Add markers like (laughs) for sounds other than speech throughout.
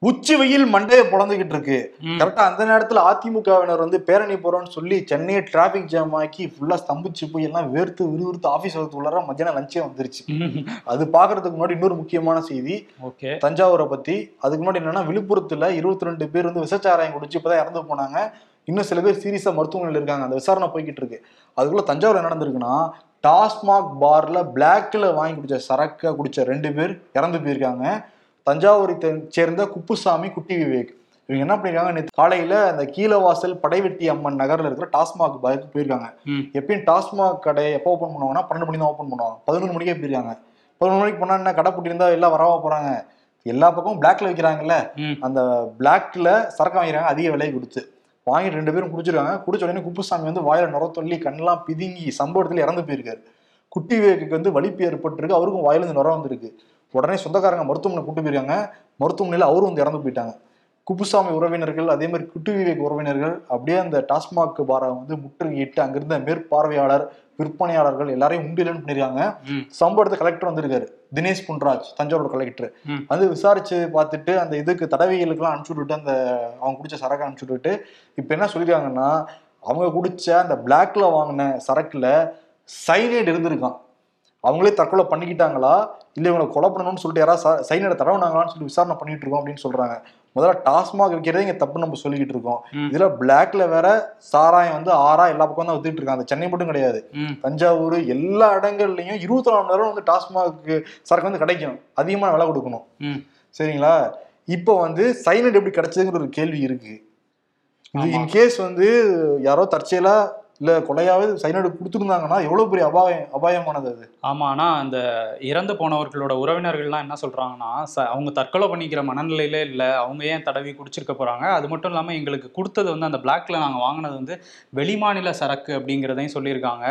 உச்சி வெயில் மண்டையை பொழந்துகிட்டு இருக்கு. கரெக்டா அந்த நேரத்துல அதிமுகவினர் வந்து பேரணி போறோம்னு சொல்லி சென்னையை டிராபிக் ஜாம் ஆக்கி ஃபுல்லா ஸ்தம்பிச்சு போய் எல்லாம் வேர்த்து விறுவிறுத்து ஆபீஸ் உள்ளார மத்தியானம் லஞ்சே வந்துருச்சு. அது பாக்குறதுக்கு முன்னாடி இன்னொரு முக்கியமான செய்தி. ஓகே. தஞ்சாவூரை பத்தி. அதுக்கு முன்னாடி என்னன்னா விழுப்புரத்துல இருபத்தி ரெண்டு பேர் வந்து விசச்சாராயம் குடிச்சு இப்பதான் இறந்து போனாங்க. இன்னும் சில பேர் சீரியஸா மருத்துவமனையில் இருக்காங்க. அந்த விசாரணை போய்கிட்டு இருக்கு. அதுக்குள்ள தஞ்சாவூர் என்ன நடந்திருக்குன்னா டாஸ்மாக் பார்ல பிளாக்ல வாங்கி குடிச்ச சரக்கை குடிச்ச ரெண்டு பேர் இறந்து போயிருக்காங்க. தஞ்சாவூரை சேர்ந்த குப்புசாமி குட்டி விவேக். இவங்க என்ன பண்ணிருக்காங்க நேற்று காலையில அந்த கீழவாசல் படைவெட்டி அம்மன் நகர்ல இருக்கிற டாஸ்மாக் பாருக்கு போயிருக்காங்க. எப்பயும் டாஸ்மாக் கடை எப்போ ஓப்பன் பண்ணுவாங்கன்னா பன்னெண்டு மணி தான் ஓப்பன் பண்ணுவாங்க. பதினொரு மணிக்கே போயிருக்காங்க. பதினொரு மணிக்கு போனா என்ன கடை பூட்டி இருந்தா எல்லாம் வரவா போறாங்க. எல்லா பக்கமும் பிளாக்ல விற்கிறாங்கல்ல ம். அந்த பிளாக்ல சரக்கு வாங்கிறாங்க அதிக விலை கொடுத்து. வாங்கிட்டு ரெண்டு பேரும் குடிச்சிருக்காங்க. குடிச்ச உடனே குப்புசாமி வந்து வாயில நுர சொல்லி கண்ணெல்லாம் பிதுங்கி சம்பவத்துல இறந்து போயிருக்காரு. குட்டி விவேக்குக்கு வந்து வலிப்பு ஏற்பட்டிருக்கு. அவருக்கும் வாயில இருந்து நுர வந்திருக்கு. உடனே சொந்தக்காரங்க மருத்துவமனை கூட்டு போயிருக்காங்க. மருத்துவமனையில அவரும் வந்து இறந்து போயிட்டாங்க. குப்புசாமி உறவினர்கள் அதே மாதிரி குட்டி விவேக் உறவினர்கள் அப்படியே அந்த டாஸ்மாக் பாரை வந்து முற்றுகையிட்டு அங்கிருந்த மேற்பார்வையாளர் விற்பனையாளர்கள் எல்லாரையும் உண்டியலன்னு பண்ணிருக்காங்க. ம். சம்பவத்தை கலெக்டர் வந்திருக்காரு. தினேஷ் புன்ராஜ் தஞ்சாவூர் கலெக்டர். வந்து விசாரிச்சு பார்த்துட்டு அந்த இதுக்கு தடவைகளுக்கெல்லாம் அனுப்பிச்சு விட்டுட்டு அந்த அவங்க குடிச்ச சரக்கு அனுப்பிச்சு விட்டுட்டு இப்போ என்ன சொல்லிருக்காங்கன்னா அவங்க குடிச்ச அந்த பிளாக்ல வாங்கின சரக்குல சைனைடு இருந்திருக்கான் அவங்களே தற்கொலை பண்ணிக்கிட்டாங்களா? இல்ல இவங்களை கொலை பண்ணணும்னு சொல்லிட்டு யாராவது சைனைடை தடவுனாங்களான்னு சொல்லி விசாரணை பண்ணிட்டு இருக்கோம் அப்படின்னு சொல்றாங்க. முதல்ல டாஸ்மாக் விற்கிறதே இங்க தப்பு நம்ம சொல்லிக்கிட்டு இருக்கோம். இதுல பிளாக்ல வேற சாராயம் வந்து ஆறா எல்லா பக்கம் தான் வித்துட்டு இருக்காங்க. அந்த சென்னை மட்டும் கிடையாது. தஞ்சாவூர் எல்லா இடங்கள்லயும் இருபத்தி நாலு மணி நேரம் வந்து டாஸ்மாக் சரக்கு வந்து கிடைக்கும். அதிகமான விலை கொடுக்கணும். சரிங்களா? இப்போ வந்து சைலண்ட் எப்படி கிடைச்சதுங்கிற ஒரு கேள்வி இருக்கு. இது. இன்கேஸ் வந்து யாரோ தற்செயலா இல்ல கொலையாவது சைனடு கொடுத்துருந்தாங்கன்னா எவ்வளவு பெரிய அபாயம் அபாயமானது அது? ஆமா ஆனா அந்த இறந்து போனவர்களோட உறவினர்கள்லாம் என்ன சொல்றாங்கன்னா ச- அவங்க தற்கொலை பண்ணிக்கிற மனநிலையிலே இல்ல அவங்க ஏன் தடவி குடிச்சிருக்க போறாங்க? அது மட்டும் இல்லாம எங்களுக்கு கொடுத்தது வந்து அந்த பிளாக்ல நாங்க வாங்கினது வந்து வெளிமாநில சரக்கு அப்படிங்கிறதையும் சொல்லியிருக்காங்க.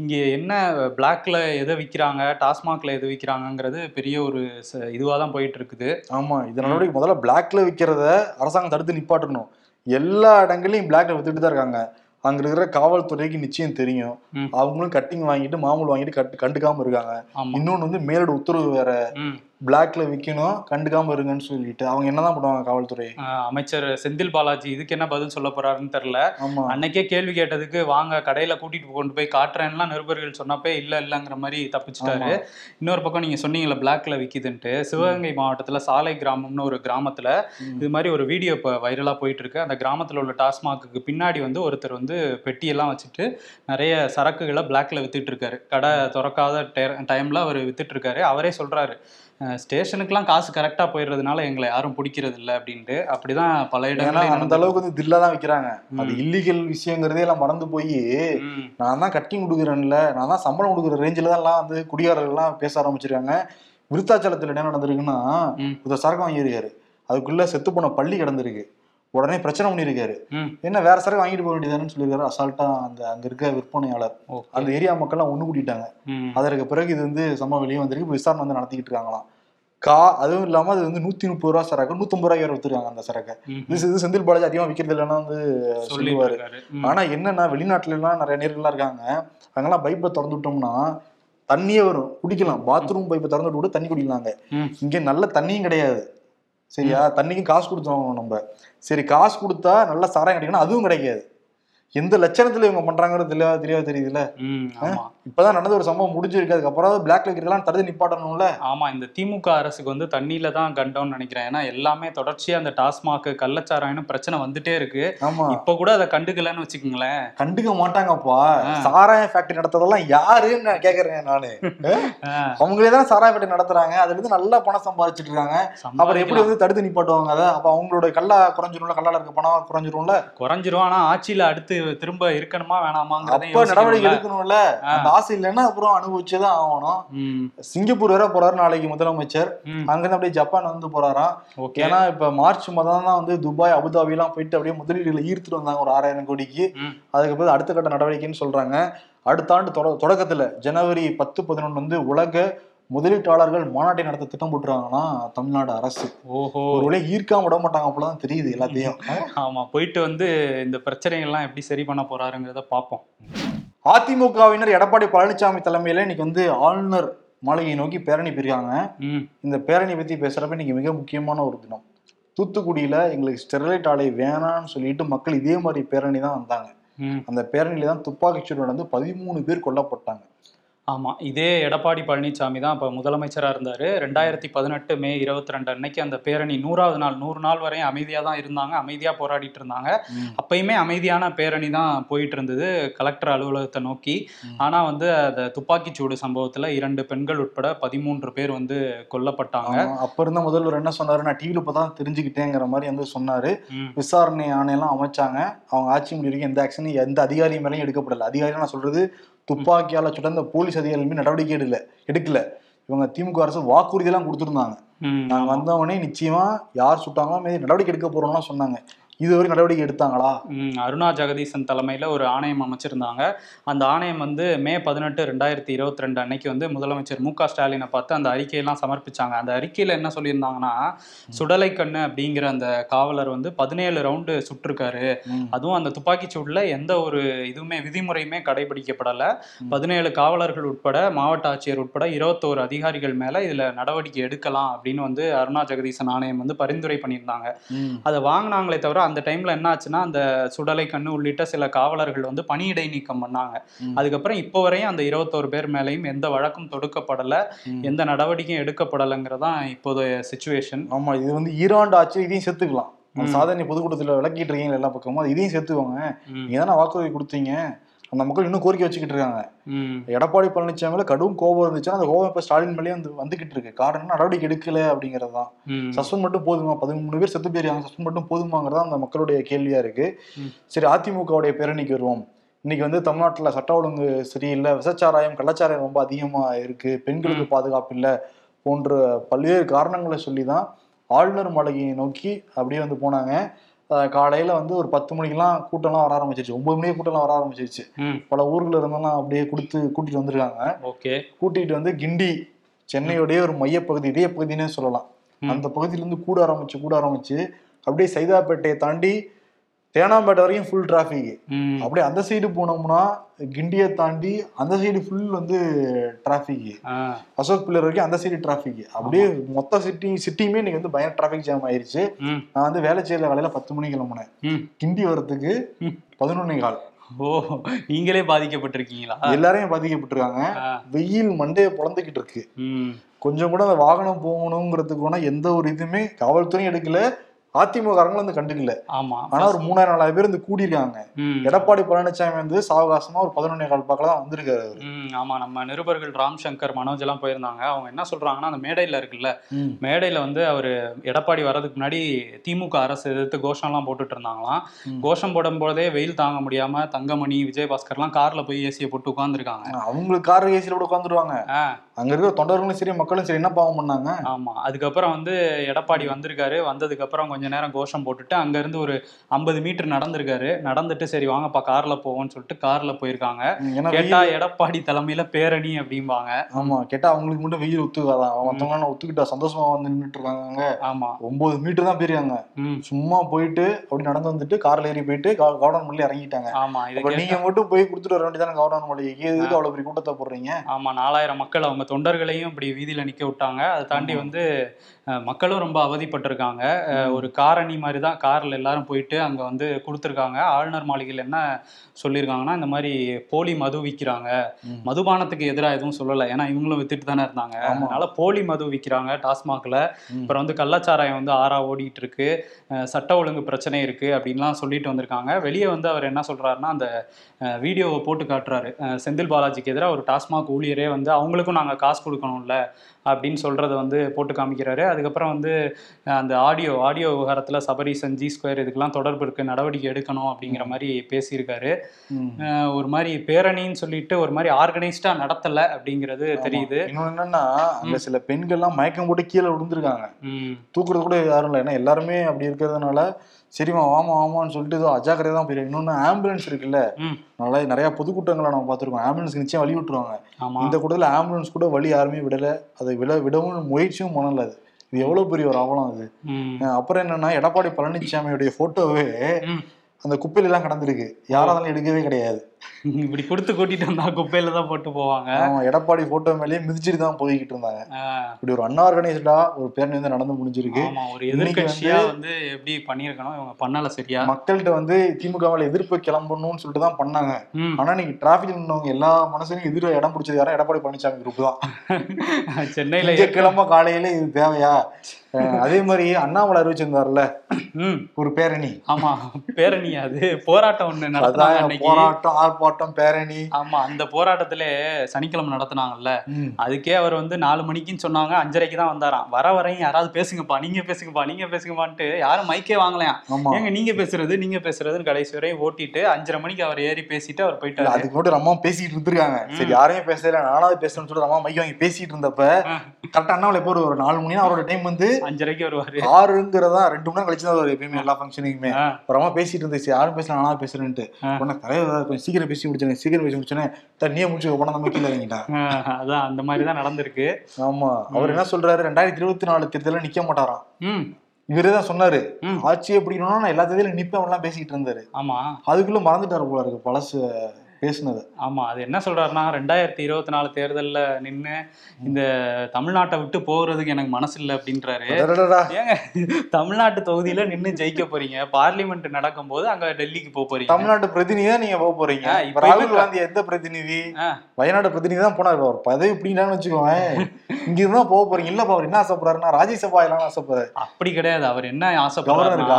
இங்க என்ன பிளாக்ல எதை விற்கிறாங்க டாஸ்மாக்ல எது விற்கிறாங்கங்கிறது பெரிய ஒரு ச- இதுவா தான் போயிட்டு இருக்குது ஆமா இது நடவடிக்கை முதல்ல பிளாக்ல விற்கிறத அரசாங்கம் தடுத்து நிப்பாட்டணும். எல்லா இடங்களையும் பிளாக்ல வித்துட்டு தான் இருக்காங்க. அங்க இருக்கிற காவல்துறைக்கு நிச்சயம் தெரியும். அவங்களும் கட்டிங் வாங்கிட்டு மாமூல் வாங்கிட்டு கட்டு கண்டுக்காம இருக்காங்க இன்னொன்னு வந்து மேலோட உத்தரவு வேற. பிளாக்ல விற்கணும் கண்டுக்காம இருங்கன்னு சொல்லிட்டு அவங்க என்னதான் பண்ணுவாங்க காவல்துறை? அமைச்சர் செந்தில் பாலாஜி இதுக்கு என்ன பதில் சொல்ல போறாருன்னு தெரியல. அன்னைக்கே கேள்வி கேட்டதுக்கு வாங்க கடையில கூட்டிட்டு கொண்டு போய் காட்டுறேன்லாம் நிருபர்கள் சொன்னப்பே இல்ல இல்லங்கிற மாதிரி தப்பிச்சிட்டாரு. இன்னொரு பக்கம் நீங்க சொன்னீங்கல்ல பிளாக்ல விக்குதுன்ட்டு. சிவகங்கை மாவட்டத்துல சாலை கிராமம்னு ஒரு கிராமத்துல. இது மாதிரி ஒரு வீடியோ இப்போ வைரலா போயிட்டு இருக்கு அந்த கிராமத்துல உள்ள டாஸ்மாக்கு பின்னாடி வந்து ஒருத்தர் வந்து பெட்டியெல்லாம் வச்சுட்டு நிறைய சரக்குகளை பிளாக்ல வித்துட்டு இருக்காரு. கடை திறக்காத டைம்ல அவர் வித்துட்டு இருக்காரு. அவரே சொல்றாரு ஸ்டேஷனுக்குலாம் காசு கரெக்டா போயிடுறதுனால எங்களை யாரும் பிடிக்கிறது இல்லை அப்படின்ட்டு அப்படிதான் பல ஏன்னா இடங்கள்ல அந்த அளவுக்கு வந்து தில்லா தான் விற்கிறாங்க அது. இல்லீகல் விஷயங்கிறதே எல்லாம் மறந்து போய் நான் தான் கட்டிங் கொடுக்குறேன்ல நான் தான் சம்பளம் கொடுக்குற ரேஞ்சில் தான் எல்லாம் வந்து குடிகாரர்கள்லாம் பேச ஆரம்பிச்சிருக்காங்க. விருத்தாச்சலத்தில் என்ன நடந்திருக்குன்னா. ஒரு சரக்கு வாங்கியிருக்காரு. அதுக்குள்ள செத்து போன பள்ளி கிடந்திருக்கு. உடனே பிரச்சனை பண்ணியிருக்காரு. என்ன வேற சரக்கு வாங்கிட்டு போக வேண்டியதானு சொல்லியிருக்காரு அசால்ட்டா அந்த அங்க இருக்க விற்பனையாளர். அந்த ஏரியா மக்கள்லாம் ஒண்ணு கூட்டிட்டாங்க. அதற்கு பிறகு இது வந்து சம்பவம் வெளியே வந்திருக்கு. இப்ப விசாரணை வந்து நடத்திக்கிட்டு இருக்காங்களாம். கா அதுவும் இல்லாம அது வந்து நூத்தி முப்பது ரூபா சரக்கு நூத்தம்பது ரூபாய் வித்துருக்காங்க அந்த சரக்கை இது இது செந்தில் பாலாஜி அதிகமா விற்கிறது இல்லைன்னா வந்து சொல்லுவாரு. ஆனா என்னன்னா வெளிநாட்டுல எல்லாம் நிறைய நேர்கள்லாம் இருக்காங்க. அங்கெல்லாம் பைப்பை திறந்து விட்டோம்னா தண்ணியே வரும். குடிக்கலாம். பாத்ரூம் பைப்பை திறந்து விட்டு தண்ணி குடிக்கலாங்க. இங்க நல்ல தண்ணியும் கிடையாது. சரியா? தண்ணிக்கும் காசு கொடுத்தோம் நம்ம. சரி காசு கொடுத்தா நல்ல சாராயம் கிடைக்கணும் அதுவும் கிடைக்காது. எந்த லட்சணத்துல இவங்க பண்றாங்கிறது தெரியாது தெரியாது தெரியுதுல்ல? இப்பதான் நடந்த ஒரு சம்பவம் முடிஞ்சிருக்கு. அதுக்கப்புறம் பிளாக்ல வைக்கிறதெல்லாம் தடுத்து நிப்பாட்டணும்ல? ஆமா இந்த திமுக அரசுக்கு வந்து தண்ணியில தான் கண்டோம்னு நினைக்கிறேன். ஏன்னா எல்லாமே தொடர்ச்சியா அந்த டாஸ்மாக் கள்ளச்சாராயம்னு பிரச்சனை வந்துட்டே இருக்கு. ஆமா. இப்ப கூட அதை கண்டுக்கலன்னு வச்சுக்கோங்களேன். கண்டுக்க மாட்டாங்கப்பா. ஆ. சாராயம் ஃபேக்டரி நடத்துறதெல்லாம் யாருன்னு நான் கேக்குறேன் நானு. அவங்களே தான் சாராய ஃபேக்டரி நடத்துறாங்க. அதுல இருந்து நல்லா பணம் சம்பாதிச்சிட்டு இருக்காங்க அப்புறம் எப்படி. வந்து தடுத்து நிப்பாட்டுவாங்க அதை? அப்ப அவங்களோட கல்லா குறைஞ்சிரும்ல? கல்லால இருக்க பணம் குறைஞ்சிரும்ல? குறைஞ்சிரும். ஆனா ஆட்சியில அடுத்து திரும்ப இருக்கணுமா வேணாமாங்கிறதையும் அப்ப நடவடிக்கை. எடுக்கணும்ல. அந்த ஆசை இல்லைன்னா அப்புறம் அனுபவிச்சுதான் ஆகணும். சிங்கப்பூர் வேற போறாரு நாளைக்கு முதலமைச்சர். அங்கிருந்து அப்படியே ஜப்பான் வந்து போறாராம். ஏன்னா இப்ப மார்ச் மாதம் தான் வந்து துபாய் அபுதாபி எல்லாம் போயிட்டு அப்படியே முதலீடுகளை ஈர்த்துட்டு வந்தாங்க ஒரு ஆறாயிரம் கோடிக்கு. ம். அதுக்கு பிறகு அடுத்த கட்ட நடவடிக்கைன்னு சொல்றாங்க. அடுத்த ஆண்டு தொட- தொடக்கத்துல ஜனவரி பத்து பதினொன்று வந்து உலக முதலீட்டாளர்கள் மாநாட்டை நடத்த திட்டம் போட்டுருவாங்கன்னா தமிழ்நாடு அரசு. ஓஹோ. ஒரு வழியா ஈர்க்காம விட மாட்டாங்க அப்பதான் தெரியுது எல்லாத்தையும். (laughs) ஆமா போயிட்டு வந்து இந்த பிரச்சனைகள்லாம் எப்படி சரி பண்ண போறாருங்கிறத பார்ப்போம். அதிமுகவினர் எடப்பாடி பழனிசாமி தலைமையில இன்னைக்கு வந்து ஆளுநர் மாளிகையை நோக்கி பேரணி போயிருக்காங்க. இந்த பேரணி பத்தி பேசுறப்ப இன்னைக்கு மிக முக்கியமான ஒரு தினம். தூத்துக்குடியில எங்களுக்கு ஸ்டெர்லைட் ஆலை வேணாம்னு சொல்லிட்டு மக்கள் இதே மாதிரி பேரணி தான் வந்தாங்க அந்த பேரணியில தான் துப்பாக்கிச்சூடு நடந்து பதிமூணு பேர் கொல்லப்பட்டாங்க. ஆமா இதே எடப்பாடி பழனிசாமி தான் இப்போ முதலமைச்சராக இருந்தார். ரெண்டாயிரத்தி பதினெட்டு மே இருபத்தி ரெண்டு அன்னைக்கு அந்த பேரணி நூறாவது நாள் நூறு நாள் வரையும் அமைதியாக தான் இருந்தாங்க அமைதியாக போராடிட்டு இருந்தாங்க. அப்பயுமே அமைதியான பேரணி தான் போயிட்டு இருந்தது கலெக்டர் அலுவலகத்தை நோக்கி. ஆனால் வந்து அந்த துப்பாக்கிச்சூடு சம்பவத்தில் இரண்டு பெண்கள் உட்பட பதிமூன்று பேர் வந்து கொல்லப்பட்டாங்க. அப்ப இருந்த முதல்வர் என்ன சொன்னாரு நான் டிவில தான் தெரிஞ்சுக்கிட்டேங்கிற மாதிரி வந்து சொன்னாரு. விசாரணை ஆணையெல்லாம் அமைச்சாங்க. அவங்க ஆட்சி முடிவு எந்த ஆக்ஷனும் எந்த அதிகாரி மேலேயும் எடுக்கப்படல. அதிகாரி நான் சொல்றது துப்பாக்கியால சுட்ட அந்த போலீஸ் அதிகாரிகள் மீது நடவடிக்கை எடுக்கல எடுக்கல. இவங்க திமுக அரசு வாக்குறுதி எல்லாம் கொடுத்துருந்தாங்க நாங்க வந்தவொடனே நிச்சயமா யார் சுட்டாங்களோ மீது நடவடிக்கை எடுக்க போறோம்லாம் சொன்னாங்க. இதுவரை நடவடிக்கை எடுத்தாங்களா? அருணா ஜெகதீசன் தலைமையில் ஒரு ஆணையம் அமைச்சிருந்தாங்க. அந்த ஆணையம் வந்து மே பதினெட்டு ரெண்டாயிரத்தி இருபத்தி ரெண்டு அன்னைக்கு வந்து முதலமைச்சர் மு க ஸ்டாலினை பார்த்து அந்த அறிக்கையெல்லாம் சமர்ப்பிச்சாங்க. அந்த அறிக்கையில் என்ன சொல்லியிருந்தாங்கன்னா சுடலைக்கண்ணு அப்படிங்கிற அந்த காவலர் வந்து பதினேழு ரவுண்டு சுட்டிருக்காரு. அதுவும் அந்த துப்பாக்கிச் சூட்டில் எந்த ஒரு இதுவுமே விதிமுறையுமே கடைபிடிக்கப்படலை. பதினேழு காவலர்கள் உட்பட மாவட்ட ஆட்சியர் உட்பட இருபத்தோரு அதிகாரிகள் மேலே இதில் நடவடிக்கை எடுக்கலாம் அப்படின்னு வந்து அருணா ஜெகதீசன் ஆணையம் வந்து பரிந்துரை பண்ணியிருந்தாங்க. அதை வாங்கினாங்களே தவிர அந்த டைம்ல என்ன ஆச்சுன்னா அந்த சுடலை கண்ணு உள்ளிட்ட சில காவலர்கள் வந்து பணியிடை நீக்கம் பண்ணாங்க. அதுக்கப்புறம் இப்போ வரையும் அந்த இருபத்தோரு பேர் மேலேயும் எந்த வழக்கும் தொடுக்கப்படல. எந்த நடவடிக்கையும் எடுக்கப்படலைங்கிறதான் இப்போதைய சுச்சுவேஷன் ஆமா இது வந்து ஈராண்டு ஆட்சி இதையும் சேர்த்துக்கலாம். அந்த ம். சாதனை பொதுக்கூட்டத்துல விளக்கிட்டு இருக்கீங்க எல்லா பக்கமும் இதையும் சேர்த்துக்கோங்க. நீங்க தானே வாக்குறுதி கொடுத்தீங்க? அந்த மக்கள் இன்னும் கோரிக்கை வச்சுக்கிட்டு இருக்காங்க. எடப்பாடி பழனிசாமியில கடும் கோபம் இருந்துச்சுன்னா அந்த கோபம் இப்ப ஸ்டாலின் மேலேயே வந்து வந்துகிட்டு இருக்கு. காரணம் என்ன, நடவடிக்கை எடுக்கல அப்படிங்கிறது தான். சஸ்பெண்ட் மட்டும் போதுமா? பதிமூணு பேர் செத்து போயிருக்காங்க. சஸ்பெண்ட் மட்டும் போதுமாங்கிறதா அந்த மக்களுடைய கேள்வியா இருக்கு. சரி அதிமுகவுடைய பேரணிக்கு வருவோம். இன்னைக்கு வந்து தமிழ்நாட்டுல சட்ட ஒழுங்கு சரியில்லை. விசச்சாராயம் கள்ளச்சாராயம் ரொம்ப அதிகமா இருக்கு. பெண்களுக்கு பாதுகாப்பு இல்லை போன்ற பல்வேறு காரணங்களை சொல்லி தான் ஆளுநர் மாளிகையை நோக்கி அப்படியே வந்து போனாங்க. காலையில வந்து ஒரு பத்து மணிக்கெல்லாம் கூட்டம்லாம் வர ஆரம்பிச்சிருச்சு. ஒன்பது மணிக்கு கூட்டம்லாம் வர ஆரம்பிச்சிருச்சு. பல ஊர்ல இருந்தெல்லாம் அப்படியே கொடுத்து கூட்டிட்டு வந்திருக்காங்க. ஓகே. கூட்டிட்டு வந்து கிண்டி சென்னையோடைய ஒரு மையப்பகுதி இதய பகுதினே சொல்லலாம். அந்த பகுதியில இருந்து கூட ஆரம்பிச்சு கூட ஆரம்பிச்சு அப்படியே சைதாப்பேட்டையை தாண்டி தேனாம்பேட்டை வரைக்கும் ஃபுல் டிராஃபிக் அப்படியே அந்த சைடு போனோம்னா கிண்டியை தாண்டி அந்த சைடு ஃபுல் வந்து டிராஃபிக் அசோக் பில்லர் வரைக்கும் அந்த சைடு டிராஃபிக் அப்படியே மொத்த சிட்டி சிட்டியுமே இன்னைக்கு வந்து பயங்கர டிராஃபிக் ஜாம் ஆயிருச்சு. நான் வந்து வேலை செய்யற வேலையில பத்து மணிக்கு கிளம்புனேன். கிண்டி வர்றதுக்கு. பதினொன்னே கால். ஓ நீங்களே பாதிக்கப்பட்டிருக்கீங்களா? எல்லாரையும் பாதிக்கப்பட்டிருக்காங்க. வெயில் மண்டையை பொழந்துக்கிட்டு இருக்கு. கொஞ்சம் கூட அந்த வாகனம் போகணுங்கிறதுக்கு எந்த ஒரு இதுவுமே காவல்துறையும் எடுக்கல. அதிமுக காரங்களும் வந்து கண்டுக்கல. ஆமா. ஆனா ஒரு மூணாயிரம் நாலாயிரம் பேர் வந்து கூடியிருக்காங்க. எடப்பாடி பழனிசாமி வந்து சாவகாசமா ஒரு பதினொன்னே கால் பக்கம் தான் வந்திருக்காரு ஆமா. நம்ம நிருபர்கள் ராம் சங்கர் மனோஜ் எல்லாம் போயிருந்தாங்க. அவங்க என்ன சொல்றாங்கன்னா அந்த மேடையில இருக்குல்ல. மேடையில வந்து அவர் எடப்பாடி வர்றதுக்கு முன்னாடி திமுக அரசு எதிர்த்து கோஷம்லாம் போட்டுட்டு இருந்தாங்களாம். கோஷம் போடும்போதே வெயில் தாங்க முடியாம தங்கமணி விஜயபாஸ்கர்லாம் கார்ல போய் ஏசியை போட்டு உட்காந்துருக்காங்க அவங்களுக்கு கார் ஏசியில கூட உட்காந்துருவாங்க அங்க இருக்கிற தொண்டர்களும் சரி மக்களும் சரி என்ன பாவம் பண்ணாங்க? ஆமா. அதுக்கப்புறம் வந்து எடப்பாடி வந்திருக்காரு. வந்ததுக்கு அப்புறம் கொஞ்ச நேரம் கோஷம் போட்டுட்டு அங்க இருந்து ஒரு ஐம்பது மீட்டர் நடந்திருக்காரு. நடந்துட்டு சரி வாங்கப்பா கார்ல போவோம்னு சொல்லிட்டு கார்ல போயிருக்காங்க. கேட்டா எடப்பாடி தலைமையில பேரணி அப்படிம்பாங்க. ஆமா. கேட்டா அவங்களுக்கு மட்டும் வெயில் ஒத்துக்காதான் மத்தவங்க ஒத்துக்கிட்டா சந்தோஷமா வந்து நின்றுட்டு இருக்காங்க ஆமா. ஒன்பது மீட்டர் தான் போயிருக்காங்க ம். சும்மா போயிட்டு அப்படி நடந்து வந்துட்டு கார்ல ஏறி போயிட்டு கவர்னர் மொழி இறங்கிட்டாங்க. ஆமா. நீங்க மட்டும் போய் கொடுத்துட்டு வர வேண்டியதானே கவர்னர் மொழிக்கு எதுக்கு அவ்வளவு பெரிய கூட்டத்தை போடுறீங்க? ஆமா. நாலாயிரம் மக்கள் அவங்க தொண்டர்களையும் இப்படி வீதியில நிக்க விட்டாங்க அதை தாண்டி. வந்து மக்களும் ரொம்ப அவதிப்பட்டிருக்காங்க. ஒரு காரணி மாதிரி தான் கார்ல எல்லாரும் போயிட்டு அங்க வந்து கொடுத்துருக்காங்க ஆளுநர் மாளிகையில் என்ன சொல்லியிருக்காங்கன்னா இந்த மாதிரி போலி மது விற்கிறாங்க. மதுபானத்துக்கு எதிராக எதுவும் சொல்லலை ஏன்னா இவங்களும் வித்துட்டு தானே இருந்தாங்க. அதனால போலி மது விற்கிறாங்க டாஸ்மாக்ல. அப்புறம் வந்து கள்ளச்சாராயம் வந்து ஆறா ஓடிட்டு இருக்கு சட்ட ஒழுங்கு பிரச்சனை இருக்கு அப்படின்லாம் சொல்லிட்டு வந்திருக்காங்க வெளியே வந்து அவர் என்ன சொல்றாருன்னா அந்த வீடியோவை போட்டு காட்டுறாரு செந்தில் பாலாஜிக்கு எதிராக ஒரு டாஸ்மாக் ஊழியரே வந்து அவங்களுக்கும் நாங்கள் காசு கொடுக்கணும்ல? அப்படின்னு சொல்றத வந்து போட்டு காமிக்கிறாரு. அதுக்கப்புறம் வந்து அந்த ஆடியோ ஆடியோ விவகாரத்தில் சபரீசன் ஜி ஸ்கொயர் இதுக்கெல்லாம் தொடர்பு இருக்கு நடவடிக்கை எடுக்கணும் அப்படிங்கிற மாதிரி பேசியிருக்காரு. ஒரு மாதிரி பேரணின்னு சொல்லிட்டு ஒரு மாதிரி ஆர்கனைஸ்டா நடத்தல அப்படிங்கிறது தெரியுது. ஆமா. இன்னொன்னு என்னன்னா அங்க சில பெண்கள்லாம் மயக்கம் போட்டு கீழே விழுந்திருக்காங்க. தூக்குறது கூட யாரும் இல்லை. ஏன்னா எல்லாருமே அப்படி இருக்கிறதுனால சரிம்மா வாமா வாமான்னு சொல்லிட்டு ஏதோ அஜாக்கிரதை தான் போயிருக்கு இன்னொன்னு ஆம்புலன்ஸ் இருக்குல்ல. நல்லா நிறைய பொதுக்கூட்டங்களை நம்ம பார்த்துருக்கோம். ஆம்புலன்ஸ்க்கு நிச்சயம் வழி விட்டுருவாங்க. இந்த கூட்டத்தில் ஆம்புலன்ஸ் கூட வழி யாருமே விடல. அதை விட விடவும் முயற்சியும் பண்ணல அது. இது எவ்வளவு பெரிய ஒரு அவலம் அது. அப்புறம் என்னன்னா எடப்பாடி பழனிசாமியுடைய போட்டோவே அந்த குப்பையில எல்லாம் கடந்திருக்கு. யாரும் அதெல்லாம் எடுக்கவே கிடையாது. இப்படி கொடுத்து கூட்டிட்டு வந்தா குப்பையில தான் போட்டு போவாங்க. அவன் எடப்பாடி போட்டோ மேலேயே மிதிச்சிட்டு தான் போய்கிட்டு இருந்தாங்க. இப்படி ஒரு அன்ஆர்கனைஸ்டா ஒரு பேரணி வந்து நடந்து முடிஞ்சிருக்கு. ஆமா ஒரு எதிர்கட்சியா வந்து எப்படி பண்ணிருக்கணும் இவங்க பண்ணல சரியா? மக்கள்கிட்ட வந்து திமுக மேல எதிர்ப்பு கிளம்பணும்னு சொல்லிட்டு தான் பண்ணாங்க. ஆனா இன்னைக்கு டிராபிக்ல நின்னவங்க எல்லா மனசுலயும் எதிர இடம் பிடிச்சது யாரும் எடப்பாடி பழனிசாமி குரூப் தான். (laughs) சென்னையில திங்கட்கிழமை காலையில இது தேவையா? அதே மாதிரி அண்ணாமலை அறிவிச்சிருந்தாருல? ஒரு பேரணி. ஆமா பேரணி அது. போராட்டம் ஒண்ணு போராட்டம் ஆர்ப்பாட்டம் பேரணி. ஆமா அந்த போராட்டத்திலே சனிக்கிழமை நடத்துனாங்கல்ல. அதுக்கே அவர் வந்து நாலு மணிக்குன்னு சொன்னாங்க அஞ்சரைக்கு தான் வந்தாராம். வர வரையும் யாராவது பேசுங்கப்பா நீங்க பேசுங்கப்பா நீங்க பேசுங்கப்பான்ட்டு யாரும் மைக்கே வாங்கலையாம். ஏங்க நீங்க பேசுறது நீங்க பேசுறதுன்னு கடைசி வரையும் ஓட்டிட்டு அஞ்சரை மணிக்கு அவர் ஏறி பேசிட்டு அவர் போயிட்டாரு. அதுக்கு மட்டும் அம்மா பேசிட்டு இருந்திருக்காங்க. சரி யாரையும் பேசல நானாவது பேசணும்னு சொல்லிட்டு அம்மா மைக் வாங்கி பேசிட்டு இருந்தப்ப கரெக்டா அண்ணாமலை போற ஒரு நாலு மணி அவரோட டைம் வந்து அஞ்சரைக்கு வருவாரு. ஆறுங்கிறதா ரெண்டு மணி கழிச்சு தான் வருவாரு எப்பயுமே எல்லா ஃபங்க்ஷனுக்குமே. அப்புறமா பேசிட்டு இருந்துச்சு யாரும் பேசல நானா பேசுறேன்ட்டு. உடனே தலைவர் கொஞ்சம் சீக்கிரம் பேசி முடிச்சேன் சீக்கிரம் பேசி முடிச்சேன் நீயே முடிச்சு போனா நம்ம கீழே இறங்கிட்டா. அதான் அந்த மாதிரி தான் நடந்திருக்கு. ஆமா. அவர் என்ன சொல்றாரு ரெண்டாயிரத்தி இருபத்தி நாலு தேர்தலில் நிக்க மாட்டாராம். இவரே தான் சொன்னாரு. ஆட்சியை பிடிக்கணும்னா நான் எல்லா தேர்தலும் நிப்பேன் எல்லாம் பேசிட்டு இருந்தாரு. ஆமா. அதுக்குள்ள மறந்துட்டாரு போல இருக்கு பழசு. பேசுனது. ஆமா அது என்ன சொல்றாருன்னா ரெண்டாயிரத்தி இருபத்தி நாலு தேர்தல்ல நின்னு இந்த தமிழ்நாட்டை விட்டு போகிறதுக்கு எனக்கு மனசு இல்லை அப்படின்றாரு. ஏங்க தமிழ்நாட்டு தொகுதியில நின்னு ஜெயிக்க போறீங்க. பார்லிமெண்ட் நடக்கும்போது அங்க டெல்லிக்கு போக போறீங்க. தமிழ்நாட்டு பிரதிநிதி தான் நீங்க போக போறீங்க. இப்ப ராகுல். காந்தி எந்த பிரதிநிதி. வயநாடு பிரதிநிதி தான் போனாரு. அவர் பதவி இப்படின்னு வச்சுக்கோங்க இங்க இருந்தா போக போறீங்க. இல்லப்பா அவர் என்ன ஆசைப்படுறாருன்னா ராஜ்யசபா எல்லாம் ஆசைப்படுறாரு அப்படி கிடையாது. அவர் என்ன இருக்கா?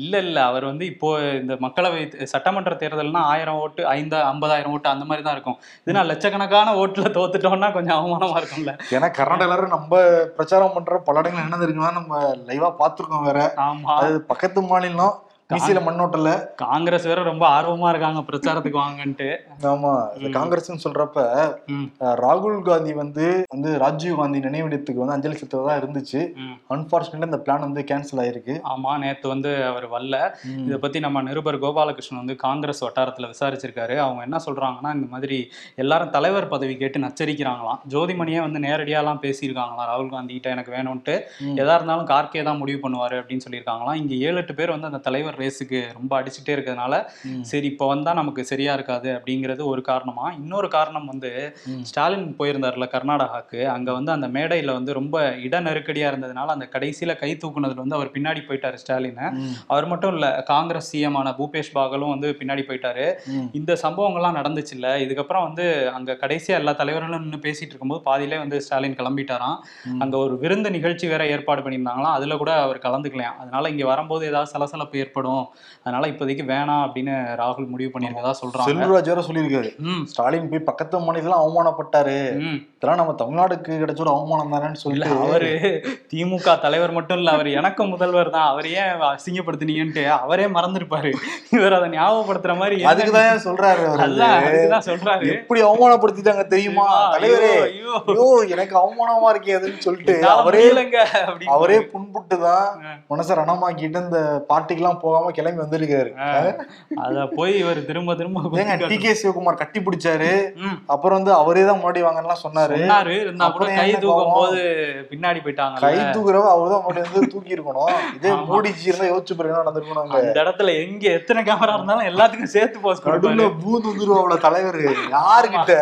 இல்ல இல்ல. அவர் வந்து இப்போ இந்த மக்களவை சட்டமன்ற தேர்தல்னா ஆயிரம் ஓட்டு ஐந்து ஐம்பதாயிரம் ஓட்டு அந்த மாதிரி தான் இருக்கும். இது நான் லட்சக்கணக்கான ஓட்டுல தோத்துட்டோம்னா கொஞ்சம் அவமானமா இருக்கும்ல. ஏன்னா கர்நாடகால நம்ம பிரச்சாரம் பண்ற பல இடங்கள் என்ன இருக்குன்னா நம்ம லைவா பாத்துருக்கோம் வேற. ஆமா. அது பக்கத்து மாநிலம் மிசில மண்ணோட்டல. காங்கிரஸ் வேற ரொம்ப ஆர்வமா இருக்காங்க பிரச்சாரத்துக்கு வாங்கன்ட்டு. ஆமா இந்த காங்கிரஸ்னு சொல்றப்ப ராகுல் காந்தி வந்து வந்து ராஜீவ் காந்தி நினைவிடத்துக்கு வந்து அஞ்சலி செலுத்துறதா இருந்துச்சு. அன்பார்ச்சுனேட்லி அந்த பிளான் வந்து கேன்சல் ஆயிருக்கு. ஆமா நேத்து வந்து அவர் வரல. இதை பத்தி நம்ம நிருபர் கோபாலகிருஷ்ணன் வந்து காங்கிரஸ் வட்டாரத்துல விசாரிச்சிருக்காரு. அவங்க என்ன சொல்றாங்கன்னா இந்த மாதிரி எல்லாரும் தலைவர் பதவி கேட்டு நச்சரிக்கிறாங்களாம். ஜோதிமணியே வந்து நேரடியாலாம் பேசியிருக்காங்களாம் ராகுல் காந்தி கிட்ட எனக்கு வேணும்ட்டு. எதா இருந்தாலும் கார்கே தான் முடிவு பண்ணுவாரு அப்படின்னு சொல்லியிருக்காங்களாம். இங்க ஏழு எட்டு பேர் வந்து அந்த தலைவர் ரேஸுக்கு ரொம்ப அடிச்சுட்டே இருக்கிறதுனால. சரி இப்போ வந்தா நமக்கு சரியா இருக்காது அப்படிங்கிறது ஒரு காரணமா இன்னொரு காரணம் வந்து. ஸ்டாலின் போயிருந்தார்ல கர்நாடகாக்கு அங்க வந்து அந்த மேடையில வந்து ரொம்ப இட நெருக்கடியா இருந்ததுனால அந்த கடைசியில கை தூக்குனதுல வந்து அவர் பின்னாடி போயிட்டாரு ஸ்டாலின். அவர் மட்டும் இல்ல காங்கிரஸ் சிஎம் ஆன பூபேஷ் பாகலும் வந்து பின்னாடி போயிட்டாரு. இந்த சம்பவங்கள்லாம் நடந்துச்சு இல்ல இதுக்கப்புறம் வந்து அங்க கடைசியா எல்லா தலைவர்களும் நின்று பேசிட்டு இருக்கும்போது பாதியிலே வந்து ஸ்டாலின் கிளம்பிட்டாராம். அங்க ஒரு விருந்து நிகழ்ச்சி வேற ஏற்பாடு பண்ணியிருந்தாங்களாம் அதுல கூட அவர் கலந்துக்கலாம் அதனால இங்க வரும்போது ஏதாவது சலசலப்பு ஏற்படும் அதனால இப்போதைக்கு வேணாம் அப்படின்னு ராகுல் முடிவு பண்ணியிருக்கதா சொல்றாங்க. செல்வராஜ் வேற சொல்லியிருக்காரு. ஸ்டாலின் போய் பக்கத்து மாநிலம் அவமானப்பட்டாரு. இதெல்லாம் நம்ம தமிழ்நாடுக்கு கிடைச்ச ஒரு அவமானம் தானேன்னு சொல்லிட்டு அவரு திமுக தலைவர் மட்டும் இல்ல அவர் எனக்கு முதல்வர் தான். அவர் ஏன் அசிங்கப்படுத்தினீங்கன்ட்டு அவரே மறந்துருப்பாரு. இவர் அதை ஞாபகப்படுத்துற மாதிரி அதுக்குதான் சொல்றாரு அதுக்குதான் சொல்றாரு. எப்படி அவமானப்படுத்திட்டாங்க தெரியுமா? தலைவரே. ஐயோ, எனக்கு அவமானமா இருக்கே அதுன்னு சொல்லிட்டு அவரே. அவரே புண்புட்டு தான் ஆ. மனசை ரணமாக்கிட்டு இந்த பார்ட்டிக்கெல்லாம் போகாம கிளம்பி வந்திருக்காரு. அத போய் இவர் திரும்ப திரும்ப (laughs) டி கே சிவகுமார் கட்டி பிடிச்சாரு. அப்புறம் வந்து அவரே தான் முன்னாடி வாங்கலாம் சொன்னாரு. இருந்தா கூட கை தூக்கும்? போது பின்னாடி போயிட்டாங்க கை தூக்குறவ அவர்தான் முன்னாடி வந்து தூக்கி இருக்கணும் இதே. மோடிஜி இருந்தா யோசிச்சு பாருங்க நாங்க அந்த இடத்துல எங்க எத்தனை கேமரா இருந்தாலும் எல்லாத்துக்கும் சேர்த்து போஸ்ட் நடுவுல பூந்து வந்துருவாப்ல தலைவர். யாருகிட்ட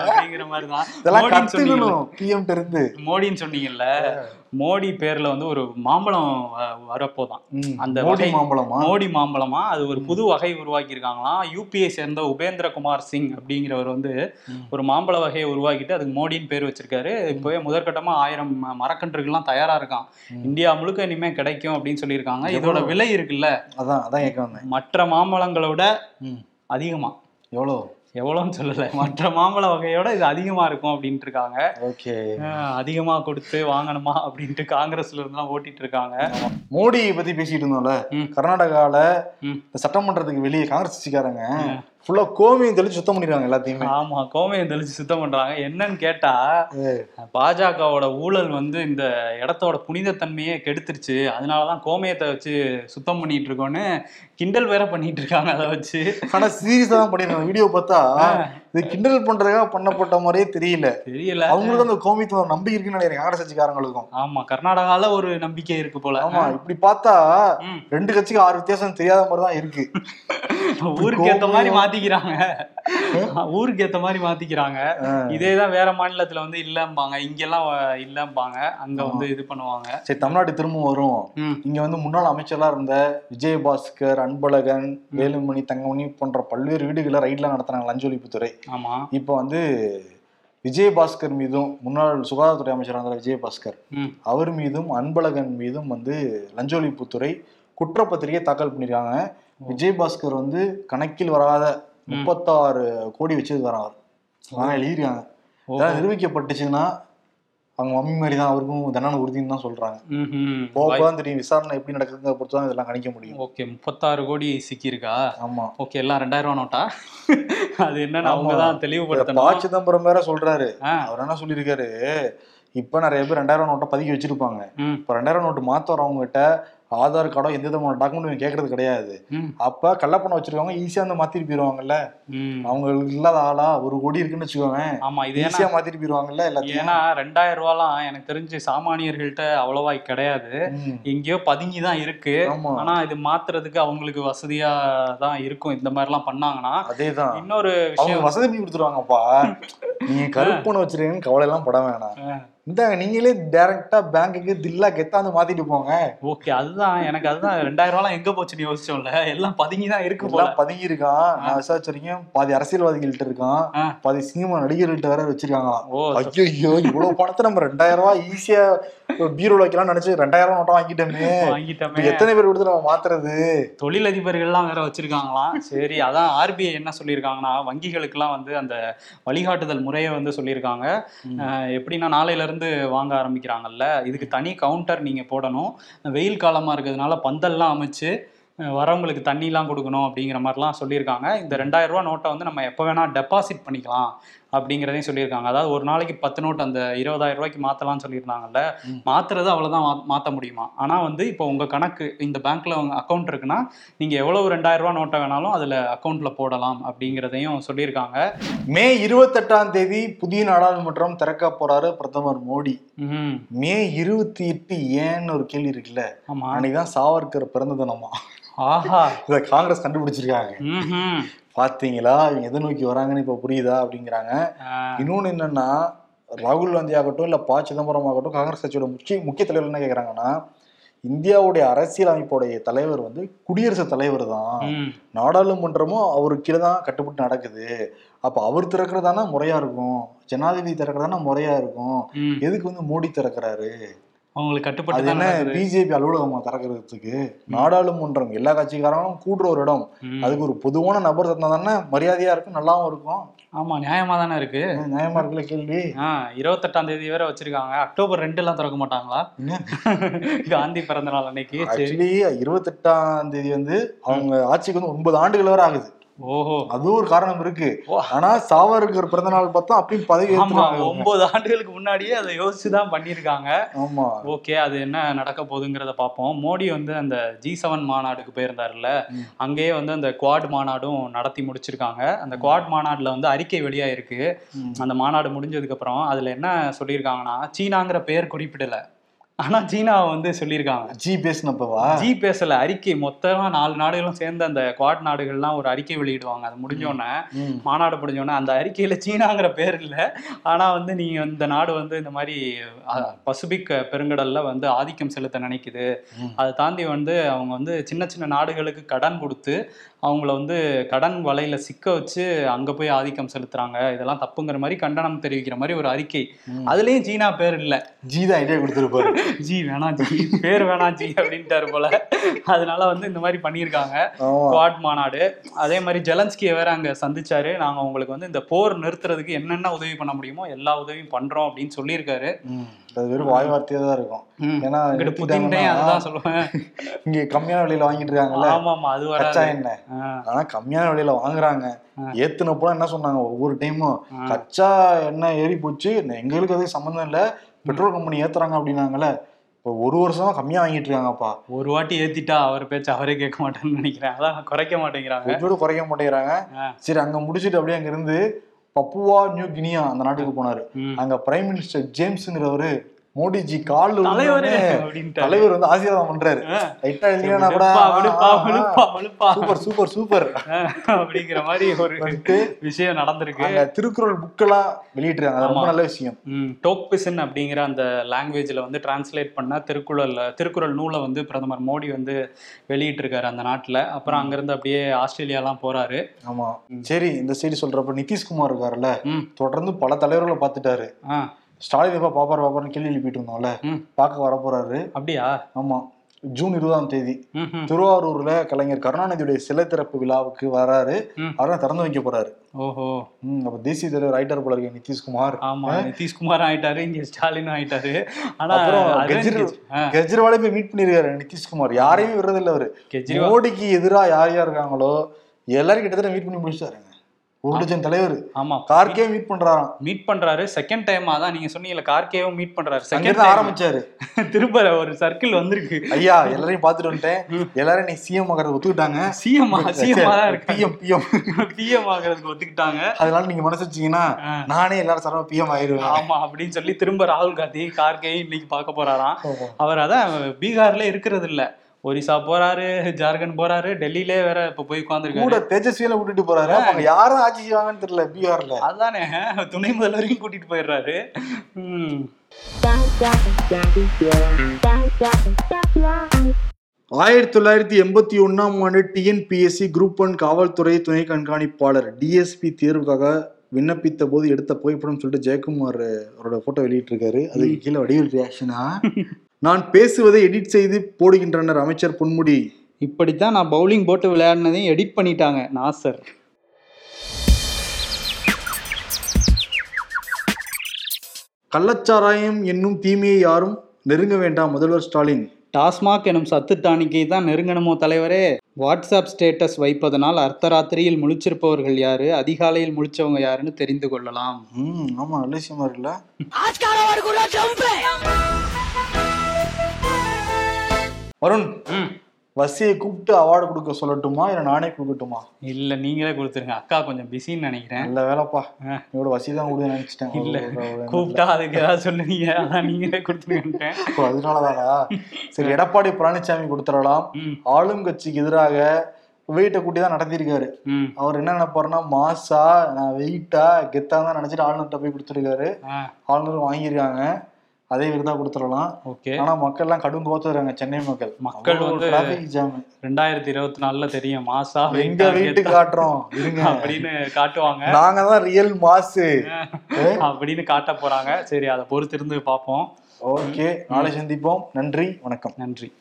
அப்படிங்கிற மாதிரிதான். இதெல்லாம் மோடின்னு சொன்னீங்கல்ல. கத்துக்கணும் பிஎம் இருந்து. மோடின்னு சொன்னீங்கல்ல. மோடி பேர்ல வந்து ஒரு மாம்பழம் வரப்போதான். அந்த மோடி மாம்பழமா? மோடி மாம்பழமா? அது ஒரு புது வகை உருவாக்கி இருக்காங்களாம் யூபிஐ சேர்ந்த உபேந்திரகுமார் சிங் அப்படிங்கிறவர் வந்து. ஒரு மாம்பழ வகையை உருவாக்கிட்டு அதுக்கு மோடின்னு பேர் வச்சிருக்காரு. இப்போவே முதற்கட்டமா ஆயிரம் மரக்கன்றுகள்லாம் தயாரா இருக்கான். இந்தியா முழுக்க இனிமே கிடைக்கும் அப்படின்னு சொல்லியிருக்காங்க. இதோட? விலை இருக்குல்ல? அதான் அதான் கேட்க வந்தேன். மற்ற மாம்பழங்களோட. அதிகமா. எவ்வளோ? எவ்வளோன்னு சொல்லல. மற்ற மாம்பழ வகையோட இது அதிகமா இருக்கும் அப்படின்ட்டு இருக்காங்க ஓகே. அஹ் அதிகமா கொடுத்து வாங்கணுமா அப்படின்ட்டு காங்கிரஸ்ல இருந்தெல்லாம் ஓட்டிட்டு இருக்காங்க மோடி பத்தி பேசிட்டு இருந்தோம்ல. ம். இந்த சட்டமன்றத்துக்கு வெளியே காங்கிரஸ் கட்சிக்காரங்க ஃபுல்லா கோமியம் தெளிச்சு சுத்தம் பண்ணிடுறாங்க எல்லாத்தையுமே. ஆமா கோமையம் தெளிச்சு சுத்தம் பண்றாங்க. என்னன்னு கேட்டா பாஜகவோட ஊழல் வந்து இந்த இடத்தோட புனிதத்தன்மையே கெடுத்துருச்சு. அதனாலதான் கோமயத்தை வச்சு சுத்தம் பண்ணிட்டு இருக்கோன்னு கிண்டல் வேற பண்ணிட்டு இருக்காங்க அதை வச்சு. ஆனா சீரியஸா தான் பண்ணிருக்காங்க. வீடியோ பார்த்தா இது கிண்டல் பண்றதுக்காக பண்ணப்பட்ட மாதிரியே தெரியல. தெரியல. அவங்களுக்கு அந்த கோமியத்துல ஒரு நம்பிக்கை இருக்குன்னு நினைக்கிறேன் காங்கிரஸ் கட்சிக்காரங்களுக்கும் ஆமா கர்நாடகால ஒரு நம்பிக்கை இருக்கு போல. ஆமா இப்படி பார்த்தா. ரெண்டு கட்சிக்கு ஆறு வித்தியாசம் தெரியாத மாதிரி தான் இருக்கு. ஊருக்கு ஏத்த மாதிரி மாத்திக்கிறாங்க. ஊருக்கு ஏத்த மாதிரி மாத்திக்கிறாங்க. இதேதான் வேற மாநிலத்துல வந்து இல்லம்பாங்க. இங்கெல்லாம் இல்லம்பாங்க. அங்க வந்து இது பண்ணுவாங்க. சரி தமிழ்நாடு திரும்ப வரும். இங்க வந்து முன்னாள் அமைச்சரா இருந்த விஜயபாஸ்கர் அன்பழகன் வேலுமணி தங்கமணி போன்ற பல்வேறு வீடுகளை ரைட்ல நடத்துறாங்க லஞ்ச ஒழிப்புத்துறை. ஆமா. இப்போ வந்து விஜயபாஸ்கர் மீதும் முன்னாள் சுகாதாரத்துறை அமைச்சராக இருந்த விஜயபாஸ்கர். அவர் மீதும் அன்பழகன் மீதும் வந்து லஞ்ச ஒழிப்புத்துறை குற்றப்பத்திரிகை தாக்கல் பண்ணிருக்காங்க. விஜயபாஸ்கர் வந்து கணக்கில் வராத முப்பத்தாறு கோடி வச்சிருக்காரு அவர். அதான் எழுதியிருக்காங்க. அதான் நிரூபிக்கப்பட்டுச்சுன்னா அவங்க மம்மி மாதிரி தான் அவருக்கும் தண்டனை உறுதின்னு தான் சொல்றாங்க. போக தெரியும். விசாரணை எப்படி நடக்குதுங்க பொறுத்து தான் இதெல்லாம் கணிக்க முடியும். ஓகே முப்பத்தாறு கோடி சிக்கியிருக்கா? ஆமா. ஓகே எல்லாம் ரெண்டாயிரம் ரூபா நோட்டா? (laughs) அது என்னன்னு அவங்க. தான் ப தெளிவுபடுத்தணும் சிதம்பரம் வேற சொல்றாரு. அவர் என்ன சொல்லியிருக்காரு? இப்ப நிறைய பேர் ரெண்டாயிரம் நோட்டை பதுக்கி வச்சிருப்பாங்க. இப்ப ரெண்டாயிரம் நோட்டு மாத்த வரவங்க கிட்ட ஆதார் கார்டோ எந்த விதமான டாக்குமெண்ட் கேட்கறது கிடையாது. அப்ப கள்ளப்பணம் வச்சிருக்கவங்க ஈஸியா வந்து மாத்திட்டு போயிருவாங்கல்ல. அவங்களுக்கு இல்லாத ஆளா ஒரு கோடி இருக்குன்னு வச்சுக்கோங்க ஆமா இது ஈஸியா மாத்திட்டு போயிருவாங்கல்ல எல்லாத்தையும்? ஏன்னா ரெண்டாயிரம் ரூபாலாம் எனக்கு தெரிஞ்சு சாமானியர்கள்ட்ட அவ்வளவா கிடையாது. எங்கேயோ பதுங்கி தான் இருக்கு ஆனா இது மாத்துறதுக்கு அவங்களுக்கு வசதியா தான் இருக்கும். இந்த மாதிரி எல்லாம் பண்ணாங்கன்னா அதேதான். இன்னொரு விஷயம் வசதி பண்ணி கொடுத்துருவாங்கப்பா. நீங்க கருப்பணம் வச்சிருக்கீங்கன்னு கவலை எல்லாம் பட வேணாம். இந்த நீங்களே டைரக்டா பேங்க்குக்கு தில்லா கெத்தாந்து மாத்திட்டு போங்க. ஓகே அதுதான் எனக்கு அதுதான். ரெண்டாயிரம் ரூபாய் எங்க போச்சுன்னு யோசிச்சோம்ல? எல்லாம் பதுங்கி தான் இருக்கு போல. பதுங்கி இருக்கான் நான் விசாரிச்சிருக்கேன். பாதி அரசியல்வாதிகள்ட்ட இருக்கான். பாதி சினிமா நடிகர்கள்ட்ட வேற வச்சிருக்காங்களாம். ஓ ஐயோ இவ்வளவு பணத்தை நம்ம ரெண்டாயிரம் ரூபாய் ஈஸியா பீரோல வைக்கலாம் நினைச்சு ரெண்டாயிரம் ரூபாய் நோட்டா வாங்கிட்டோமே. (laughs) வாங்கிட்டோமே. எத்தனை பேர் கொடுத்து நம்ம மாத்துறது? தொழிலதிபர்கள்லாம் வேற வச்சிருக்காங்களாம் சரி அதான் ஆர்பிஐ என்ன சொல்லியிருக்காங்கன்னா வங்கிகளுக்கெல்லாம் வந்து அந்த வழிகாட்டுதல் முறையை வந்து சொல்லியிருக்காங்க. எப்படின்னா நாளையில இருந்து வாங்க ஆரம்பிக்கிறாங்கல்ல. இதுக்கு தனி கவுண்டர் நீங்க போடணும். வெயில் காலமா இருக்கிறதுனால பந்தல்லாம் அமைச்சு வரவங்களுக்கு தண்ணிலாம் கொடுக்கணும் அப்படிங்கிற மாதிரிலாம் சொல்லியிருக்காங்க. இந்த ரெண்டாயிரம் ரூபா நோட்டை வந்து நம்ம எப்போ வேணா டெபாசிட் பண்ணிக்கலாம். அப்படிங்கிறதையும் சொல்லியிருக்காங்க. அதாவது ஒரு நாளைக்கு பத்து நோட் அந்த இருபதாயிரம் ரூபாய்க்கு மாத்தலாம்னு சொல்லியிருந்தாங்கல்ல ம். மாத்துறது அவ்வளவுதான் மா- மாத்த முடியுமா? ஆனா வந்து இப்போ உங்க கணக்கு இந்த பேங்க்ல உங்க அக்கௌண்ட் இருக்குன்னா நீங்க எவ்வளவு ரெண்டாயிரம் ரூபாய் நோட்டை வேணாலும் அதுல அக்கௌண்ட்ல போடலாம் அப்படிங்கிறதையும் சொல்லியிருக்காங்க. மே இருபத்தெட்டாம் தேதி புதிய நாடாளுமன்றம் திறக்க போறாரு பிரதமர் மோடி. ம் இருபத்தி எட்டு ஏன்னு ஒரு கேள்வி இருக்குல்ல? ஆமா. அன்னைக்குதான் சாவர்கர் பிறந்த தினமா? இத காங்கிரஸ் கண்டுபிடிச்சிருக்காங்க. பாத்தீங்களா? இவங்க எதை நோக்கி வராங்கன்னு இப்ப புரியுதா அப்படிங்கிறாங்க. ஆஹ் இன்னொன்னு என்னன்னா ராகுல் காந்தி ஆகட்டும் இல்ல ப. சிதம்பரம் ஆகட்டும் காங்கிரஸ் கட்சியோட முக்கிய முக்கிய தலைவர் என்ன கேக்குறாங்கன்னா இந்தியாவுடைய அரசியல் அமைப்போடைய தலைவர் வந்து குடியரசுத் தலைவர் தான். நாடாளுமன்றமும் அவருக்கு கீழே தான் கட்டுப்பட்டு நடக்குது. அப்ப அவர் திறக்கிறதானா முறையா இருக்கும். ஜனாதிபதி திறக்கிறதானா முறையா இருக்கும். எதுக்கு வந்து மோடி திறக்கிறாரு? அவங்களுக்கு கட்டுப்பட்டு என்ன. பிஜேபி அலுவலகமா திறக்கிறதுக்கு நாடாளுமன்றம் எல்லா கட்சிக்காரங்களும் கூடுற ஒரு இடம். அதுக்கு ஒரு பொதுவான நபர் திறந்தா தானே மரியாதையா இருக்கும் நல்லாவும் இருக்கும். ஆமா நியாயமா தானே இருக்கு. நியாயமா இருக்குல்ல கேள்வி? ஆஹ் இருபத்தெட்டாம் தேதி வேற வச்சிருக்காங்க. அக்டோபர் ரெண்டு எல்லாம் திறக்க மாட்டாங்களா? காந்தி பிறந்த நாள் அன்னைக்கு இருபத்தெட்டாம் தேதி வந்து அவங்க ஆட்சிக்கு வந்து ஒன்பது ஆண்டுகள் வரை ஆகுது. ஓஹோ. அதுவும் ஒரு காரணம் இருக்கு. ஆனா சாவர்கர் பிறந்த நாள் பார்த்தா அப்பயும் பதவி. ஒன்பது ஆண்டுகளுக்கு முன்னாடியே அதை யோசிச்சுதான் பண்ணியிருக்காங்க. ஆமா. ஓகே அது என்ன நடக்க போகுதுங்கிறத பார்ப்போம். மோடி வந்து அந்த ஜி செவன் மாநாடுக்கு போயிருந்தாருல்ல. அங்கேயே வந்து அந்த குவாட் மாநாடும் நடத்தி முடிச்சிருக்காங்க. அந்த குவாட் மாநாடுல வந்து அறிக்கை வெளியாயிருக்கு. அந்த மாநாடு முடிஞ்சதுக்கு அப்புறம் அதுல என்ன சொல்லியிருக்காங்கன்னா சீனாங்கிற பெயர் குறிப்பிடல. ஆனா சீனாவை வந்து சொல்லியிருக்காங்க. ஜி பேசினப்பவா ஜி பேசல அறிக்கை மொத்தமா நாலு நாடுகளும் சேர்ந்து அந்த குவாட் நாடுகள்லாம் ஒரு அறிக்கை வெளியிடுவாங்க. அது முடிஞ்சோடனே. மாநாடு முடிஞ்சோடனே அந்த அறிக்கையில சீனாங்கிற பேர் இல்லை. ஆனா வந்து நீங்க இந்த நாடு வந்து இந்த மாதிரி பசிபிக் பெருங்கடல்ல வந்து ஆதிக்கம் செலுத்த நினைக்குது. அதை தாண்டி வந்து அவங்க வந்து சின்ன சின்ன நாடுகளுக்கு கடன் கொடுத்து அவங்கள வந்து கடன் வலையில சிக்க வச்சு அங்க போய் ஆதிக்கம் செலுத்துறாங்க. இதெல்லாம் தப்புங்கிற மாதிரி கண்டனம் தெரிவிக்கிற மாதிரி ஒரு அறிக்கை. அதுலயும் சீனா பேர் இல்ல. ஜி தான் ஐடியா கொடுத்துருப்பாரு (laughs) ஜி வேணாம் ஜி. பேர் வேணாம் ஜி அப்படின்ட்டாரு போல. அதனால வந்து இந்த மாதிரி பண்ணியிருக்காங்க. குவாட் மாநாடு. அதே மாதிரி ஜெலன்ஸ்கியை வேற அங்க சந்திச்சாரு. நாங்க உங்களுக்கு வந்து இந்த போர் நிறுத்துறதுக்கு என்னென்ன உதவி பண்ண முடியுமோ எல்லா உதவியும் பண்றோம் அப்படின்னு சொல்லியிருக்காரு. அது வெறும் வாய் வார்த்தையா தான் இருக்கும். ஏன்னா அதுதான் சொல்லுவேன். இங்க கம்மியான விலையில வாங்கிட்டு இருக்காங்கல்ல ஆமா ஆமா அது கச்சா ஆ, ஆனா கம்மியான விலையில வாங்குறாங்க. ஏத்துனப்போ என்ன சொன்னாங்க? ஒவ்வொரு டைமும். கச்சா எண்ணெய் ஏறி போச்சு. எங்களுக்கு அது சம்மந்தம் இல்ல. பெட்ரோல் கம்பெனி ஏத்துறாங்க அப்படின்னாங்கல்ல. இப்போ ஒரு வருஷமா கம்மியா வாங்கிட்டு இருக்காங்கப்பா ஒரு வாட்டி ஏத்திட்டா அவர் பேச்சு அவரே கேட்க மாட்டேன்னு நினைக்கிறேன். அதான் குறைக்க மாட்டேங்கிறாங்க. குறைக்க மாட்டேங்கிறாங்க. சரி அங்க முடிச்சிட்டு அப்படியே அங்க இருந்து பப்புவா நியூ கினியா அந்த நாட்டுக்கு போனாரு. அங்க பிரைம் மினிஸ்டர் ஜேம்ஸ்ங்கிறவரு மோடிஜி கால்ல தலைவரே தலைவர் வந்து ஆசீர்வாதம் பண்றாரு. லைட்டா இல்லையா கூட. Super super super. அப்படிங்கிற மாதிரி ஒரு விஷயம் நடந்திருக்கு. திருக்குறள் புக்கெல்லாம் வெளியிட்டிருக்காங்க. அது ரொம்ப. நல்ல விஷயம். டோக்பிசன் அப்படிங்கிற அந்த லாங்குவேஜ்ல வந்து டிரான்ஸ்லேட் பண்ண திருக்குறள் திருக்குறள் நூலை வந்து பிரதமர் மோடி வந்து வெளியிட்டிருக்காரு அந்த நாட்டுல. அப்புறம் அங்கிருந்து அப்படியே ஆஸ்திரேலியாலாம் போறாரு. ஆமா. சரி இந்த செய்தி சொல்றப்ப நிதிஷ்குமார் இருக்காருல்ல. தொடர்ந்து பல தலைவர்களை பார்த்துட்டாரு. ஸ்டாலின் எப்ப பாப்பாரு பாப்பாருன்னு கேள்வி எழுப்பிட்டு இருந்தோம்ல பார்க்க வர போறாரு அப்படியா? ஆமா. ஜூன் இருபதாம் தேதி. திருவாரூர்ல கலைஞர் கருணாநிதியுடைய சிலை திறப்பு விழாவுக்கு வராரு. அவரை திறந்து வைக்க போறாரு. ஓஹோ. அப்ப தேசிய தலைவர் ரைட்டர் போல இருக்கு நிதிஷ்குமார். ஆமா நிதிஷ்குமார் ஆயிட்டாரு இங்க ஸ்டாலின் ஆயிட்டாரு. ஆனா கெஜ்ரிவாலே போய் மீட் பண்ணிருக்காரு நிதிஷ்குமார். யாரையும் விடுறது இல்ல அவரு மோடிக்கு எதிரா யார் யார் இருக்காங்களோ எல்லாரும் கிட்டத்தட்ட மீட் பண்ணி முடிச்சிட்டாருங்க. ஒரு டஜன் தலைவர். ஆமா. கார்கே மீட் பண்றாராம். மீட் பண்றாரு. செகண்ட் டைமா தான் நீங்க சொன்னீங்கல்ல கார்கேவும் மீட் பண்றாரு. செகண்ட் ஆரம்பிச்சாரு. (laughs) திரும்ப ஒரு சர்க்கிள் வந்திருக்கு. ஐயா எல்லாரையும் பாத்துட்டு வந்துட்டேன். எல்லாரும் நீ சிஎம் ஆகிறத ஒத்துக்கிட்டாங்க. சிஎம் சிஎம் தான் இருக்கு பிஎம் பிஎம் பிஎம் ஆகிறதுக்கு ஒத்துக்கிட்டாங்க. அதனால நீங்க மனசு வச்சீங்கன்னா. நானே எல்லாரும் சரவ பிஎம் ஆயிருவேன் ஆமா அப்படின்னு சொல்லி திரும்ப ராகுல் காந்தி கார்கே இன்னைக்கு பார்க்க போறாராம். அவர் அதான் பீகார்ல இருக்கிறது இல்ல. ஒரிசா போறாரு ஜார்க்கண்ட் போறாரு டெல்லியிலே வேற இப்ப போய் கூட உட்காந்துருக்காரு தேஜஸ்வியில விட்டுட்டு போறாரு. அப்ப அங்க யாரும் ஆட்சி செய்வாங்கன்னு தெரியல பீகார்ல அதானே துணை முதல்வரையும் கூட்டிட்டு போயிடுறாரு. ஆயிரத்தி தொள்ளாயிரத்தி எண்பத்தி ஒன்னாம் ஆண்டு டிஎன்பிஎஸ்சி குரூப் ஒன் காவல்துறை துணை கண்காணிப்பாளர் டிஎஸ்பி தேர்வுக்காக விண்ணப்பித்த போது எடுத்த புகைப்படம் சொல்லிட்டு ஜெயக்குமார் அவரோட போட்டோ வெளியிட்டிருக்காரு. அதுக்கு கீழே வடிவில் ரியாக்ஷனா நான் பேசுவதை எடிட் செய்து போடுகின்றனர் அமைச்சர் பொன்முடி. இப்படித்தான் நான் பவுலிங் போட்டு விளையாடினதையும் எடிட் பண்ணிட்டாங்க. நாசர் கள்ளச்சாராயம் என்னும் தீமையை யாரும் நெருங்க வேண்டாம் முதல்வர் ஸ்டாலின். டாஸ்மாக் எனும் சத்து டானிக்கை தான் நெருங்கணுமோ தலைவரே? வாட்ஸ்அப் ஸ்டேட்டஸ் வைப்பதனால் அர்த்தராத்திரியில் முழிச்சிருப்பவர்கள் யாரு? அதிகாலையில் முழிச்சவங்க யாருன்னு தெரிந்து கொள்ளலாம். ம் ஆமா விஷயமா இருக்குல்ல? வருண் வசியை கூப்பிட்டு அவார்டு கொடுக்க சொல்லட்டுமா இல்ல நானே கொடுக்கட்டுமா? இல்ல நீங்களே கொடுத்துருங்க. அக்கா கொஞ்சம் பிஸின்னு நினைக்கிறேன். நல்ல வேலைப்பா. இவரோட வசி தான் கொடுக்க நினைச்சிட்டேன். இல்ல. கூப்பிட்டா அதுக்கு ஏதாவது சொல்லுவீங்க. அதான் நீங்களே கொடுத்துருங்கன்ட்டேன். ஓ, அதனாலதானா? சரி எடப்பாடி பழனிசாமி கொடுத்துடலாம். ஆளும் கட்சிக்கு எதிராக வெயிட்டை கூட்டி தான் நடத்திருக்காரு அவர் என்ன நினைப்பாருன்னா மாசா நான் வெயிட்டா கெத்தா தான் நினைச்சிட்டு ஆளுநர்கிட்ட போய் கொடுத்துருக்காரு. ஆ. ஆளுநர் வாங்கியிருக்காங்க. அதே விருதா கொடுத்துடலாம். ஓகே. ஆனா மக்கள் எல்லாம் கடும் கோத்துறாங்க சென்னை மக்கள். மக்கள் வந்து- டிராபிக் ஜாம் ரெண்டாயிரத்தி இருபத்தி நாலுல தெரியும். மாசா எங்க வெயிட்டு காட்டுறோம். இருங்க. அப்படின்னு காட்டுவாங்க. நாங்க தான் ரியல் மாசு. அப்படின்னு காட்ட போறாங்க. சரி அதை பொறுத்திருந்து பார்ப்போம். ஓகே நாளை சந்திப்போம். நன்றி வணக்கம். நன்றி.